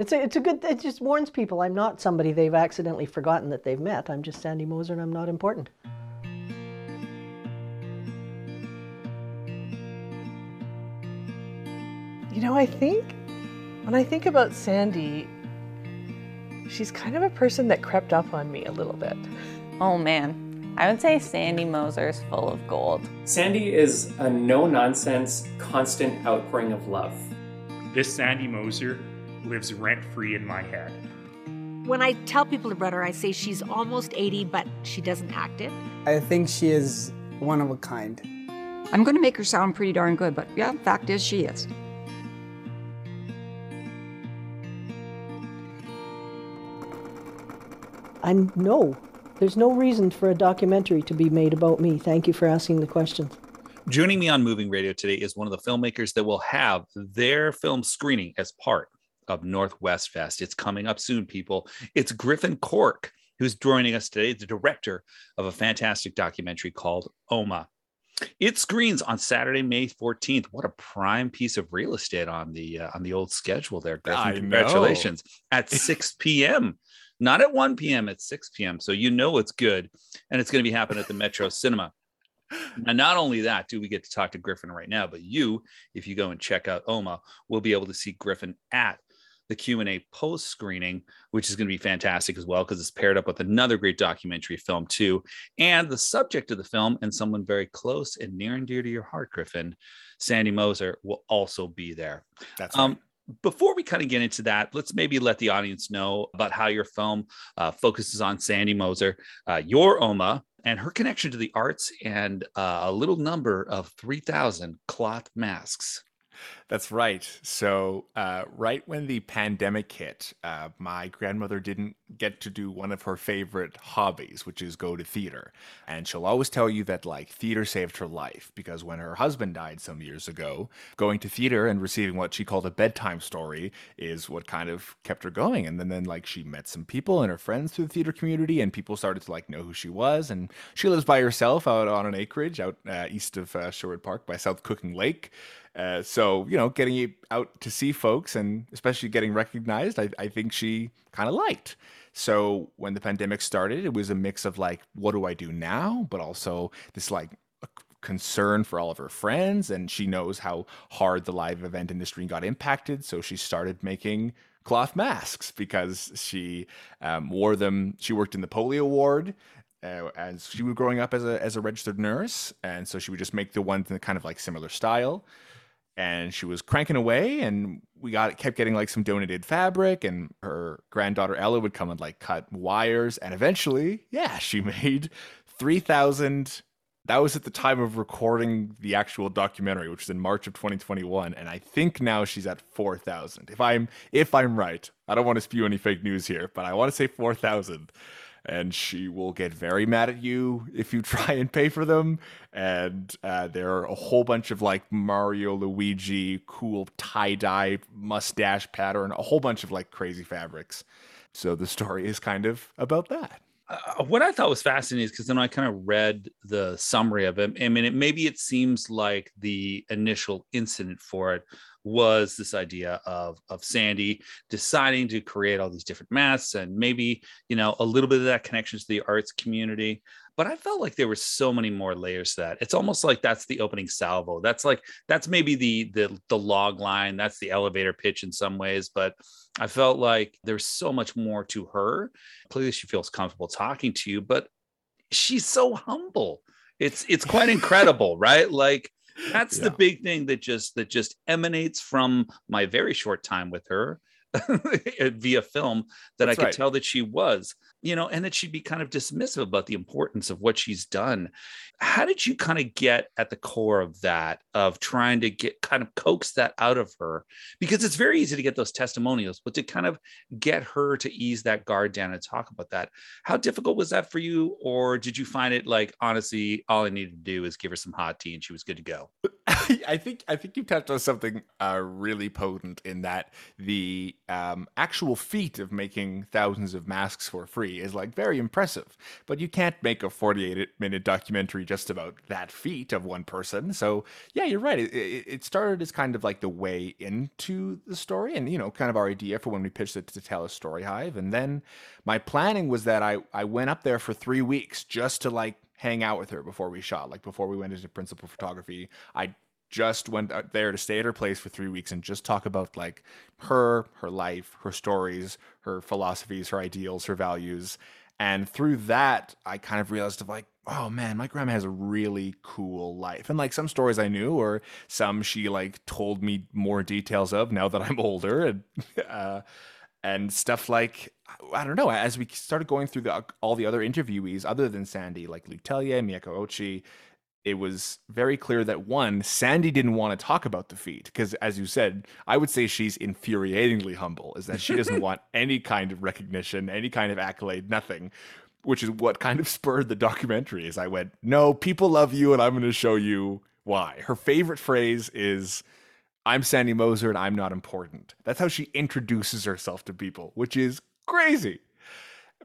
It's a, it's a good, it just warns people I'm not somebody they've accidentally forgotten that they've met. I'm just Sandy Moser and I'm not important. You know, I think when I think about Sandy, she's kind of a person that crept up on me a little bit. Oh man, I would say Sandy Moser's full of gold. Sandy is a no nonsense, constant outpouring of love. This Sandy Moser lives rent free in my head. When I tell people about her, I say she's almost 80, but she doesn't act it. I think she is one of a kind. I'm going to make her sound pretty darn good, but yeah, fact is, she is. I'm no. There's no reason for a documentary to be made about me. Thank you for asking the questions. Joining me on Moving Radio today is one of the filmmakers that will have their film screening as part of Northwest Fest. It's coming up soon, people. It's Griffin Cork, who's joining us today, the director of a fantastic documentary called Oma. It screens on Saturday, May 14th. What a prime piece of real estate on the uh, on the old schedule there, Griffin. Congratulations. At 6 p.m. Not at 1 p.m., at 6 p.m. So you know it's good. And it's going to be happening at the Metro Cinema. And not only that, do we get to talk to Griffin right now, but you, if you go and check out OMA, will be able to see Griffin at the Q&A post screening, which is going to be fantastic as well because it's paired up with another great documentary film too. And the subject of the film and someone very close and near and dear to your heart, Griffin, Sandy Moser will also be there. That's right. Um, before we kind of get into that, let's maybe let the audience know about how your film uh, focuses on Sandy Moser, uh, your Oma, and her connection to the arts, and uh, a little number of 3,000 cloth masks. That's right. So, uh, right when the pandemic hit, uh, my grandmother didn't get to do one of her favorite hobbies, which is go to theater. And she'll always tell you that, like, theater saved her life because when her husband died some years ago, going to theater and receiving what she called a bedtime story is what kind of kept her going. And then, then like, she met some people and her friends through the theater community, and people started to, like, know who she was. And she lives by herself out on an acreage out uh, east of uh, Sherwood Park by South Cooking Lake. Uh, so you know, getting out to see folks and especially getting recognized, I, I think she kind of liked. So when the pandemic started, it was a mix of like, what do I do now? But also this like concern for all of her friends. And she knows how hard the live event industry got impacted. So she started making cloth masks because she um, wore them. She worked in the polio ward. Uh, as she was growing up as a as a registered nurse, and so she would just make the ones in kind of like similar style and she was cranking away and we got kept getting like some donated fabric and her granddaughter Ella would come and like cut wires and eventually yeah she made 3000 that was at the time of recording the actual documentary which was in March of 2021 and I think now she's at 4000 if I'm if I'm right I don't want to spew any fake news here but I want to say 4000 and she will get very mad at you if you try and pay for them. And uh, there are a whole bunch of like Mario, Luigi, cool tie dye mustache pattern, a whole bunch of like crazy fabrics. So the story is kind of about that. Uh, what I thought was fascinating is because then I kind of read the summary of it. I mean, it, maybe it seems like the initial incident for it was this idea of of Sandy deciding to create all these different masks and maybe you know a little bit of that connection to the arts community but I felt like there were so many more layers to that. It's almost like that's the opening salvo. That's like that's maybe the the the log line. That's the elevator pitch in some ways. But I felt like there's so much more to her. Clearly, she feels comfortable talking to you, but she's so humble. It's it's quite incredible, right? Like that's yeah. the big thing that just that just emanates from my very short time with her via film that That's I could right. tell that she was, you know, and that she'd be kind of dismissive about the importance of what she's done. How did you kind of get at the core of that, of trying to get kind of coax that out of her? Because it's very easy to get those testimonials, but to kind of get her to ease that guard down and talk about that, how difficult was that for you? Or did you find it like, honestly, all I needed to do is give her some hot tea and she was good to go? I think I think you touched on something uh, really potent in that the um, actual feat of making thousands of masks for free is like very impressive. But you can't make a 48 minute documentary just about that feat of one person. So yeah, you're right. It, it, started as kind of like the way into the story, and you know, kind of our idea for when we pitched it to Telus Storyhive. And then my planning was that I I went up there for three weeks just to like hang out with her before we shot, like before we went into principal photography. I just went out there to stay at her place for three weeks and just talk about like her, her life, her stories, her philosophies, her ideals, her values. And through that, I kind of realized of like, oh man, my grandma has a really cool life. And like some stories I knew, or some she like told me more details of now that I'm older, and uh, and stuff like I don't know. As we started going through the, all the other interviewees, other than Sandy, like Luke Tellier, Mieko Ouchi, it was very clear that one, Sandy didn't want to talk about the feat because, as you said, I would say she's infuriatingly humble. Is that she doesn't want any kind of recognition, any kind of accolade, nothing. Which is what kind of spurred the documentary. As I went, no, people love you, and I'm going to show you why. Her favorite phrase is, "I'm Sandy Moser, and I'm not important." That's how she introduces herself to people, which is crazy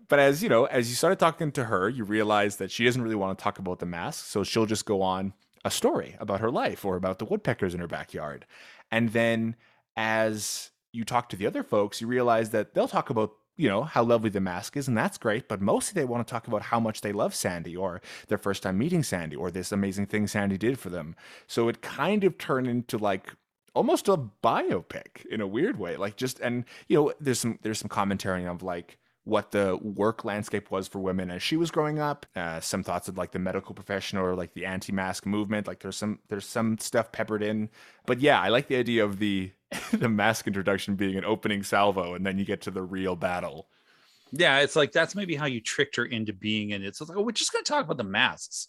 but as you know, as you started talking to her, you realize that she doesn't really want to talk about the mask, so she'll just go on a story about her life or about the woodpeckers in her backyard. And then as you talk to the other folks, you realize that they'll talk about you know how lovely the mask is and that's great but mostly they want to talk about how much they love sandy or their first time meeting sandy or this amazing thing sandy did for them so it kind of turned into like almost a biopic in a weird way like just and you know there's some there's some commentary of like what the work landscape was for women as she was growing up. Uh, some thoughts of like the medical profession or like the anti-mask movement. Like there's some there's some stuff peppered in. But yeah, I like the idea of the the mask introduction being an opening salvo, and then you get to the real battle. Yeah, it's like that's maybe how you tricked her into being in it. So it's like, oh, we're just gonna talk about the masks.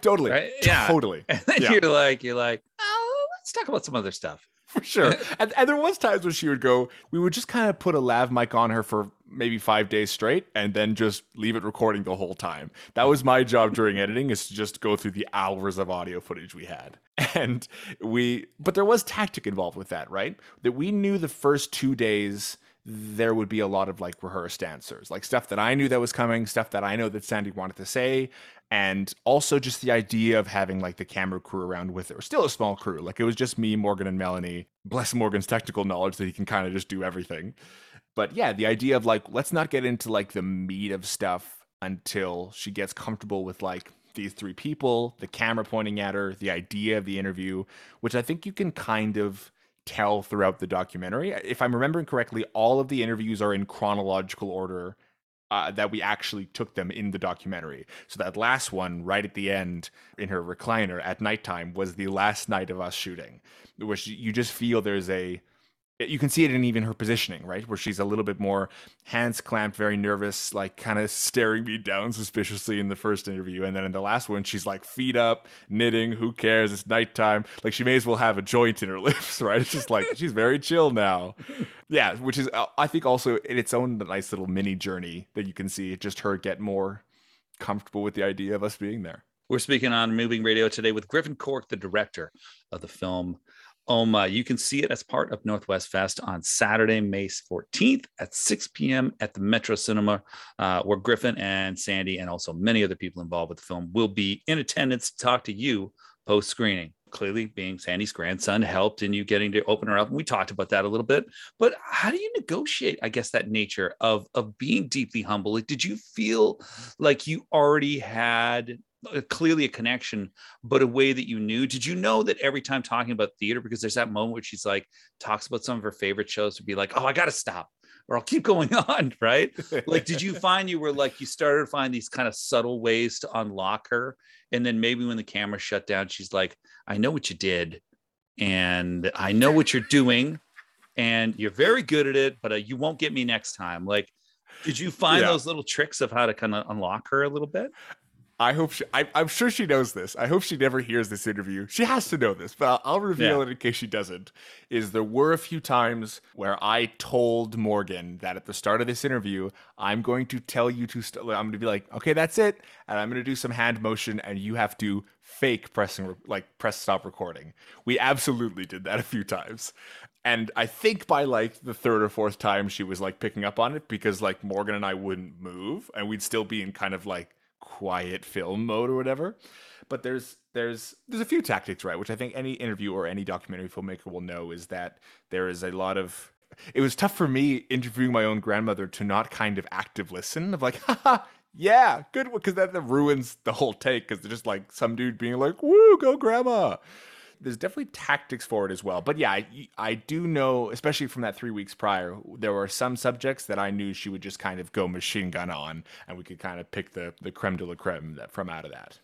Totally. Right? Yeah. Totally. And then Yeah. you're like, you're like, oh, let's talk about some other stuff. for sure. and, and there was times when she would go, we would just kind of put a lav mic on her for maybe five days straight and then just leave it recording the whole time. That was my job during editing is to just go through the hours of audio footage we had. And we, but there was tactic involved with that, right? That we knew the first two days there would be a lot of like rehearsed answers, like stuff that I knew that was coming, stuff that I know that Sandy wanted to say, and also just the idea of having like the camera crew around with it, or still a small crew. Like it was just me, Morgan, and Melanie. Bless Morgan's technical knowledge that he can kind of just do everything. But yeah, the idea of like, let's not get into like the meat of stuff until she gets comfortable with like these three people, the camera pointing at her, the idea of the interview, which I think you can kind of tell throughout the documentary. If I'm remembering correctly, all of the interviews are in chronological order uh, that we actually took them in the documentary. So that last one, right at the end, in her recliner at nighttime, was the last night of us shooting, which you just feel there's a you can see it in even her positioning, right? Where she's a little bit more hands clamped, very nervous, like kind of staring me down suspiciously in the first interview. And then in the last one, she's like feet up, knitting, who cares? It's nighttime. Like she may as well have a joint in her lips, right? It's just like she's very chill now. Yeah, which is, uh, I think, also in its own nice little mini journey that you can see just her get more comfortable with the idea of us being there. We're speaking on Moving Radio today with Griffin Cork, the director of the film Oma. You can see it as part of Northwest Fest on Saturday, May 14th at 6 p.m. at the Metro Cinema, uh, where Griffin and Sandy and also many other people involved with the film will be in attendance to talk to you post screening. Clearly, being Sandy's grandson helped in you getting to open her up. And we talked about that a little bit. But how do you negotiate, I guess, that nature of, of being deeply humble? Like, did you feel like you already had clearly a connection, but a way that you knew. Did you know that every time talking about theater, because there's that moment where she's like talks about some of her favorite shows, to be like, oh, I got to stop or I'll keep going on, right? like, did you find you were like, you started to find these kind of subtle ways to unlock her? And then maybe when the camera shut down, she's like, I know what you did and I know what you're doing and you're very good at it, but uh, you won't get me next time. Like, did you find Yeah. those little tricks of how to kind of unlock her a little bit? I hope she, I, I'm sure she knows this. I hope she never hears this interview. She has to know this, but I'll, I'll reveal Yeah. it in case she doesn't. Is there were a few times where I told Morgan that at the start of this interview, I'm going to tell you to, st- I'm going to be like, okay, that's it. And I'm going to do some hand motion and you have to fake pressing, re- like press stop recording. We absolutely did that a few times. and I think by like the third or fourth time she was like picking up on it because like Morgan and I wouldn't move and we'd still be in kind of like quiet film mode or whatever. But there's there's there's a few tactics, right? Which I think any interview or any documentary filmmaker will know is that there is a lot of it was tough for me interviewing my own grandmother to not kind of active listen of like, haha, yeah, good because that, that ruins the whole take because they're just like some dude being like, woo, go grandma. There's definitely tactics for it as well. But yeah, I, I do know, especially from that three weeks prior, there were some subjects that I knew she would just kind of go machine gun on and we could kind of pick the, the creme de la creme that, from out of that.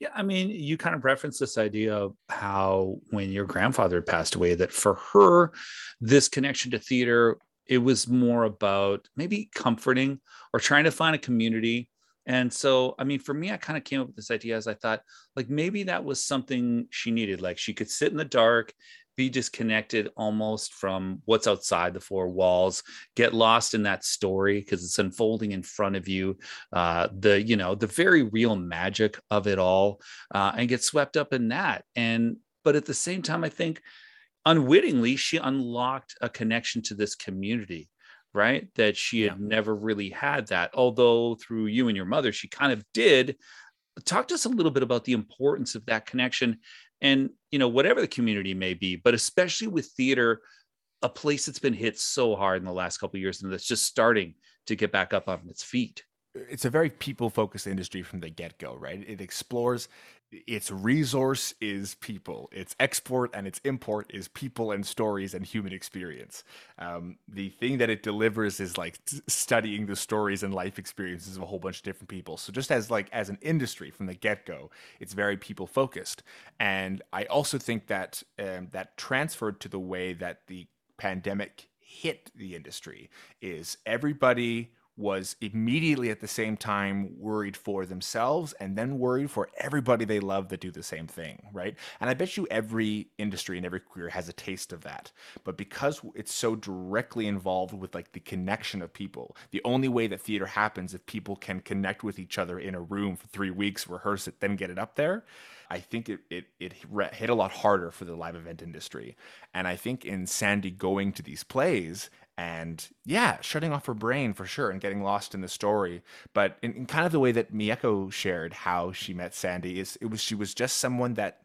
Yeah, I mean, you kind of referenced this idea of how when your grandfather passed away, that for her, this connection to theater, it was more about maybe comforting or trying to find a community. And so, I mean, for me, I kind of came up with this idea as I thought, like maybe that was something she needed. Like she could sit in the dark be disconnected almost from what's outside the four walls get lost in that story because it's unfolding in front of you uh, the you know the very real magic of it all uh, and get swept up in that and but at the same time i think unwittingly she unlocked a connection to this community right that she had yeah. never really had that although through you and your mother she kind of did talk to us a little bit about the importance of that connection and you know whatever the community may be but especially with theater a place that's been hit so hard in the last couple years and that's just starting to get back up on its feet it's a very people focused industry from the get go, right? It explores its resource is people, its export and its import is people and stories and human experience. Um, the thing that it delivers is like studying the stories and life experiences of a whole bunch of different people. So just as like as an industry from the get go, it's very people focused. And I also think that um, that transferred to the way that the pandemic hit the industry is everybody was immediately at the same time worried for themselves and then worried for everybody they love that do the same thing, right? And I bet you every industry and every career has a taste of that. But because it's so directly involved with like the connection of people, the only way that theater happens if people can connect with each other in a room for three weeks, rehearse it, then get it up there. I think it, it, it hit a lot harder for the live event industry. And I think in Sandy going to these plays and yeah, shutting off her brain for sure and getting lost in the story. But in, in, kind of the way that Mieko shared how she met Sandy is it was she was just someone that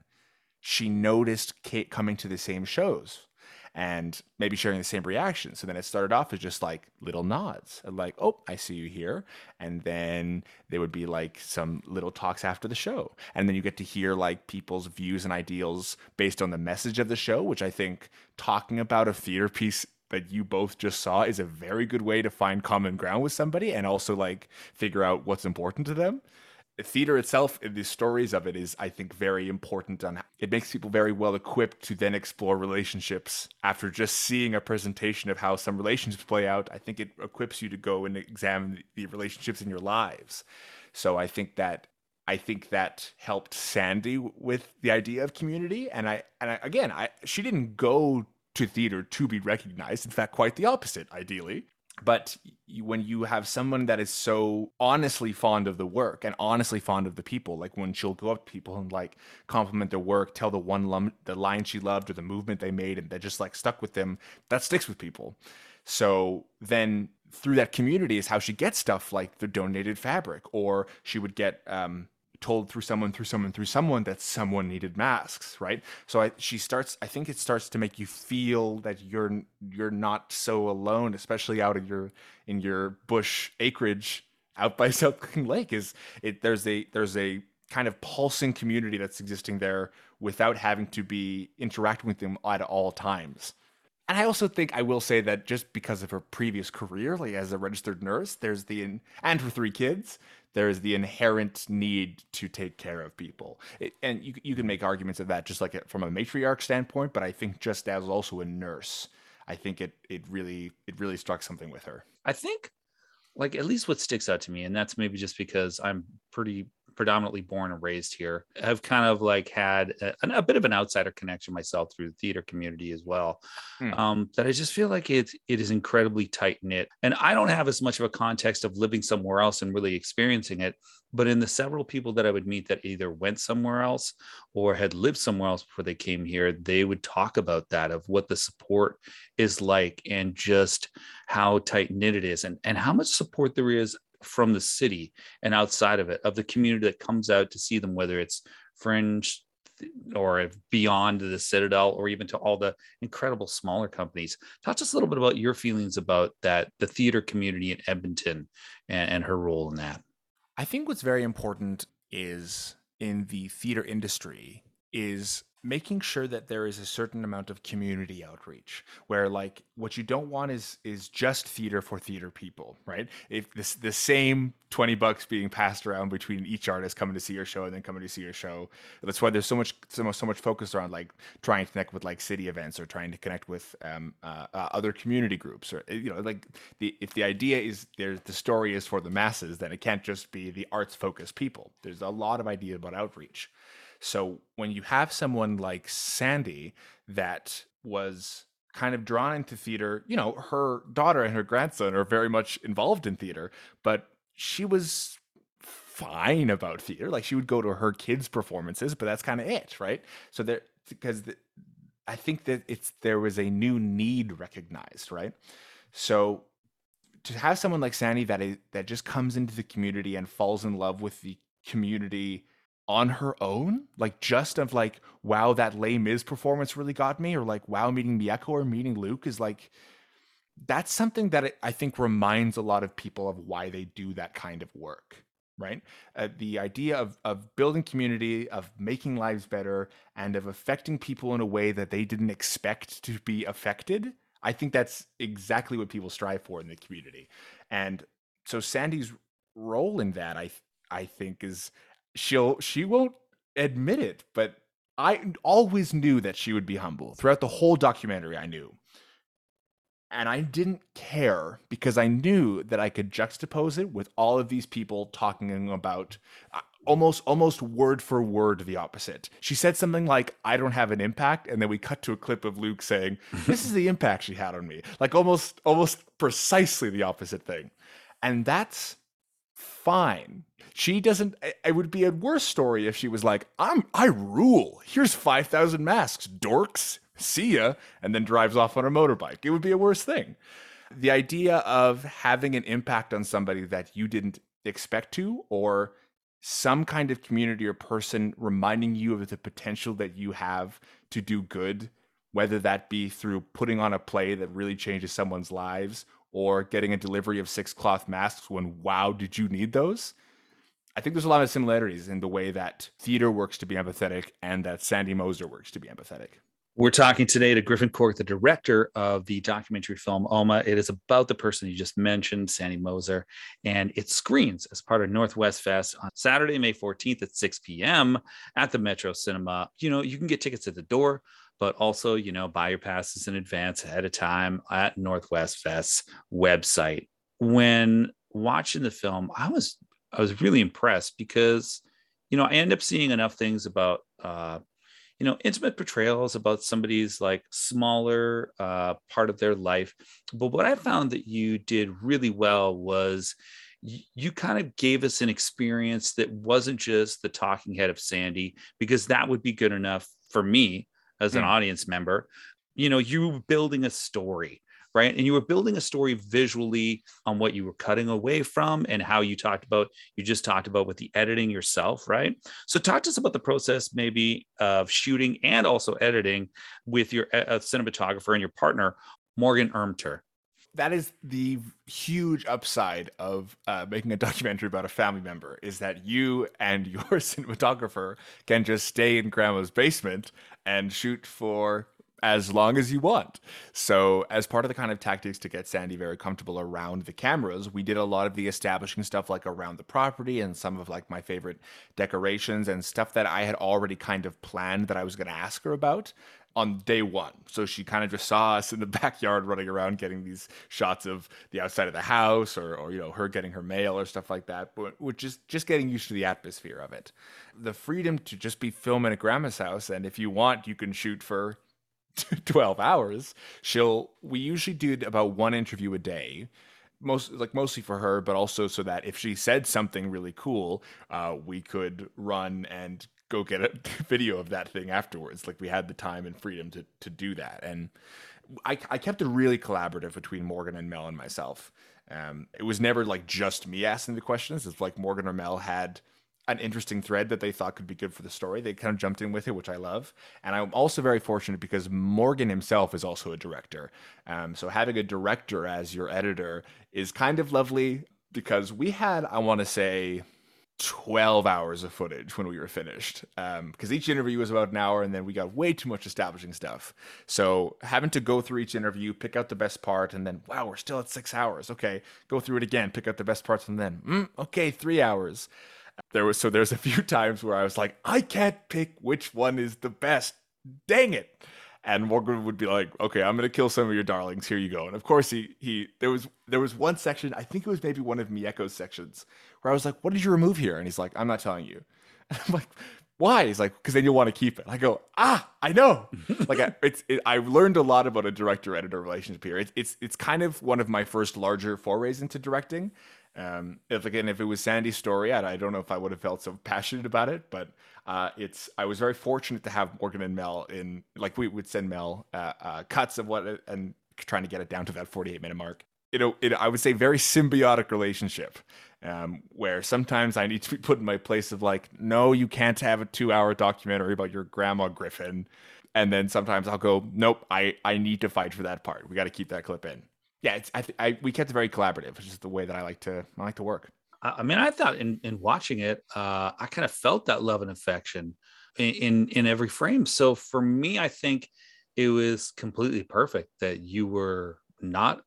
she noticed Kate coming to the same shows and maybe sharing the same reaction. So then it started off as just like little nods, like, oh, I see you here. And then there would be like some little talks after the show. And then you get to hear like people's views and ideals based on the message of the show, which I think talking about a theater piece that you both just saw is a very good way to find common ground with somebody and also like figure out what's important to them. Theater itself uh, the stories of it is i think very important and it makes people very well equipped to then explore relationships after just seeing a presentation of how some relationships play out. I think it equips you to go and examine the relationships in your lives. So i think that I think that helped Sandy with the idea of community, and I and I, again, I she didn't go to theater to be recognized. In fact, quite the opposite, ideally. But when you have someone that is so honestly fond of the work and honestly fond of the people, like when she'll go up to people and like compliment their work, tell the one lum- the line she loved or the movement they made, and that just like stuck with them, that sticks with people. So then through that community is how she gets stuff like the donated fabric, or she would get um, told through someone through someone through someone that someone needed masks right? So I, she starts i think it starts to make you feel that you're you're not so alone especially out in your in your bush acreage out by south lake is it there's a there's a kind of pulsing community that's existing there without having to be interacting with them at all times. And I also think I will say that just because of her previous career, like as a registered nurse, there's the and for three kids, there's the inherent need to take care of people. It, and you, you can make arguments of that just like uh, from a matriarch standpoint, but I think just as also a nurse, I think it it really it really struck something with her. I think like at least what sticks out to me, and that's maybe just because I'm pretty predominantly born and raised here. I've kind of like had a, a bit of an outsider connection myself through the theater community as well. Hmm. Um, that I just feel like it it is incredibly tight knit, and I don't have as much of a context of living somewhere else and really experiencing it. But in the several people that I would meet that either went somewhere else or had lived somewhere else before they came here, they would talk about that of what the support is like and just how tight knit it is and, and how much support there is from the city and outside of it, of the community that comes out to see them, whether it's fringe or beyond the Citadel or even to all the incredible smaller companies. Talk to us a little bit about your feelings about that, the theater community in Edmonton and, and her role in that. I think what's very important is in the theater industry is making sure that there is a certain amount of community outreach where like what you don't want is is just theater for theater people right? If this the same 20 bucks being passed around between each artist coming to see your show and then coming to see your show that's why there's so much so much, so much focus around like trying to connect with like city events or trying to connect with um, uh, uh, other community groups or you know like the if the idea is there's the story is for the masses then it can't just be the arts focused people. There's a lot of idea about outreach so when you have someone like Sandy that was kind of drawn into theater, you know, her daughter and her grandson are very much involved in theater, but she was fine about theater. Like she would go to her kids' performances, but that's kind of it, right? So there, because the, I think that it's there was a new need recognized, right? So to have someone like Sandy that is, that just comes into the community and falls in love with the community on her own, like just of like, wow, that Les Mis performance really got me, or like, wow, meeting Mieko or meeting Luke is like, that's something that I think reminds a lot of people of why they do that kind of work, right? Uh, the idea of of building community, of making lives better, and of affecting people in a way that they didn't expect to be affected. I think that's exactly what people strive for in the community, and so Sandy's role in that, I I think, is she'll she won't admit it, but I always knew that she would be humble throughout the whole documentary. I knew. And I didn't care because I knew that I could juxtapose it with all of these people talking about uh, almost almost word for word the opposite. She said something like I don't have an impact and then we cut to a clip of Luke saying this is the impact she had on me. Like almost almost precisely the opposite thing. And that's fine. She doesn't. It would be a worse story if she was like, "I'm I rule. Here's five thousand masks, dorks. See ya," and then drives off on a motorbike. It would be a worse thing. The idea of having an impact on somebody that you didn't expect to, or some kind of community or person reminding you of the potential that you have to do good, whether that be through putting on a play that really changes someone's lives or getting a delivery of six cloth masks when wow did you need those i think there's a lot of similarities in the way that theater works to be empathetic and that sandy moser works to be empathetic we're talking today to Griffin Cork, the director of the documentary film Oma. It is about the person you just mentioned, Sandy Moser, and it screens as part of Northwest Fest on Saturday, May 14th at 6 p.m. at the Metro Cinema. You know, you can get tickets at the door but also, you know, buy your passes in advance ahead of time at Northwest Fest's website. When watching the film, I was I was really impressed because, you know, I end up seeing enough things about uh, you know, intimate portrayals about somebody's like smaller uh, part of their life. But what I found that you did really well was you kind of gave us an experience that wasn't just the talking head of Sandy, because that would be good enough for me as an mm. audience member you know you were building a story right? And you were building a story visually on what you were cutting away from and how you talked about you just talked about with the editing yourself right? So talk to us about the process maybe of shooting and also editing with your uh, cinematographer and your partner morgan ermter. That is the huge upside of uh, making a documentary about a family member is that you and your cinematographer can just stay in grandma's basement and shoot for as long as you want. So, as part of the kind of tactics to get Sandy very comfortable around the cameras, we did a lot of the establishing stuff like around the property and some of like my favorite decorations and stuff that I had already kind of planned that I was going to ask her about. on day one. So she kind of just saw us in the backyard running around getting these shots of the outside of the house or, or you know, her getting her mail or stuff like that. But which is just getting used to the atmosphere of it. The freedom to just be filming at grandma's house. And if you want, you can shoot for 12 hours. She'll, we usually do about one interview a day most like mostly for her, but also so that if she said something really cool, uh, we could run and go get a video of that thing afterwards. Like we had the time and freedom to to do that, and I, I kept it really collaborative between Morgan and Mel and myself. Um, it was never like just me asking the questions. It's like Morgan or Mel had an interesting thread that they thought could be good for the story. They kind of jumped in with it, which I love. And I'm also very fortunate because Morgan himself is also a director. Um, so having a director as your editor is kind of lovely because we had, I want to say, 12 hours of footage when we were finished because um, each interview was about an hour and then we got way too much establishing stuff so having to go through each interview pick out the best part and then wow we're still at six hours okay go through it again pick out the best parts and then mm, okay three hours there was so there's a few times where I was like, I can't pick which one is the best. Dang it. And Morgan would be like, "Okay, I'm gonna kill some of your darlings. Here you go." And of course, he he there was there was one section. I think it was maybe one of Mieko's sections where I was like, "What did you remove here?" And he's like, "I'm not telling you." And I'm like, "Why?" He's like, "Because then you'll want to keep it." I go, "Ah, I know." like I, it's it, I learned a lot about a director editor relationship here. It's it's it's kind of one of my first larger forays into directing. Um, if again, if it was Sandy's story, I, I, don't know if I would have felt so passionate about it, but uh, it's I was very fortunate to have Morgan and Mel in like we would send Mel uh, uh, cuts of what and trying to get it down to that 48 minute mark. You know, it, I would say very symbiotic relationship um, where sometimes I need to be put in my place of like, no, you can't have a two hour documentary about your grandma Griffin. And then sometimes I'll go, nope, I, I need to fight for that part. We got to keep that clip in yeah, it's I, I we kept it very collaborative, which is the way that I like to I like to work. I mean, I thought in in watching it, uh, I kind of felt that love and affection in, in in every frame. So for me, I think it was completely perfect that you were not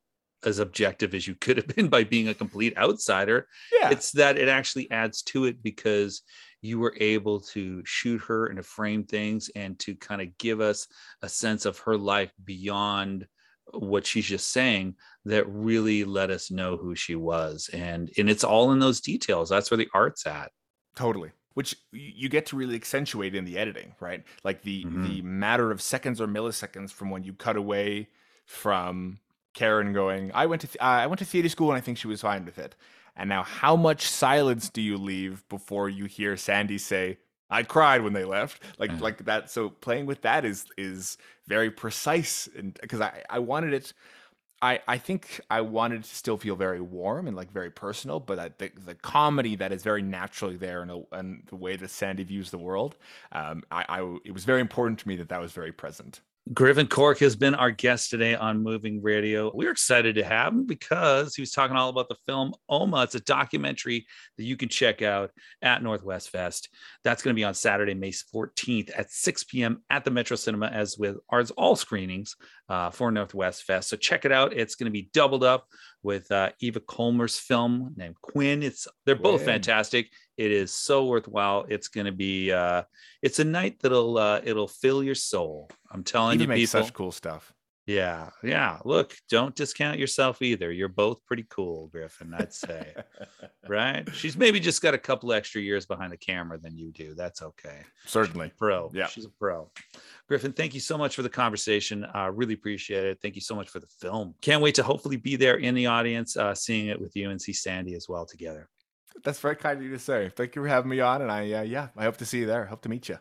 as objective as you could have been by being a complete outsider. Yeah. It's that it actually adds to it because you were able to shoot her and to frame things and to kind of give us a sense of her life beyond what she's just saying that really let us know who she was. And and it's all in those details. That's where the art's at. Totally. Which you get to really accentuate in the editing right? Like the mm-hmm. the matter of seconds or milliseconds from when you cut away from karen going i went to th- i went to theater school and i think she was fine with it. And now how much silence do you leave before you hear sandy say I cried when they left, like yeah. like that. So playing with that is is very precise, and because I I wanted it, I I think I wanted to still feel very warm and like very personal, but I, the the comedy that is very naturally there, and and the way that Sandy views the world, um, I, I it was very important to me that that was very present. Griffin Cork has been our guest today on Moving Radio. We're excited to have him because he was talking all about the film Oma. It's a documentary that you can check out at Northwest Fest. That's going to be on Saturday, May 14th at 6 p.m. at the Metro Cinema, as with ours all screenings uh, for Northwest Fest. So check it out. It's going to be doubled up with uh, Eva Kolmer's film named Quinn. It's they're both fantastic. It is so worthwhile. It's going to be uh, it's a night that'll uh, it'll fill your soul. I'm telling Eva you, makes people. such cool stuff. Yeah, yeah. Look, don't discount yourself either. You're both pretty cool, Griffin. I'd say, right? She's maybe just got a couple extra years behind the camera than you do. That's okay. Certainly, pro. Yeah, she's a pro. Griffin, thank you so much for the conversation. I uh, really appreciate it. Thank you so much for the film. Can't wait to hopefully be there in the audience, uh, seeing it with you and see Sandy as well together. That's very kind of you to say. Thank you for having me on, and I uh, yeah, I hope to see you there. Hope to meet you.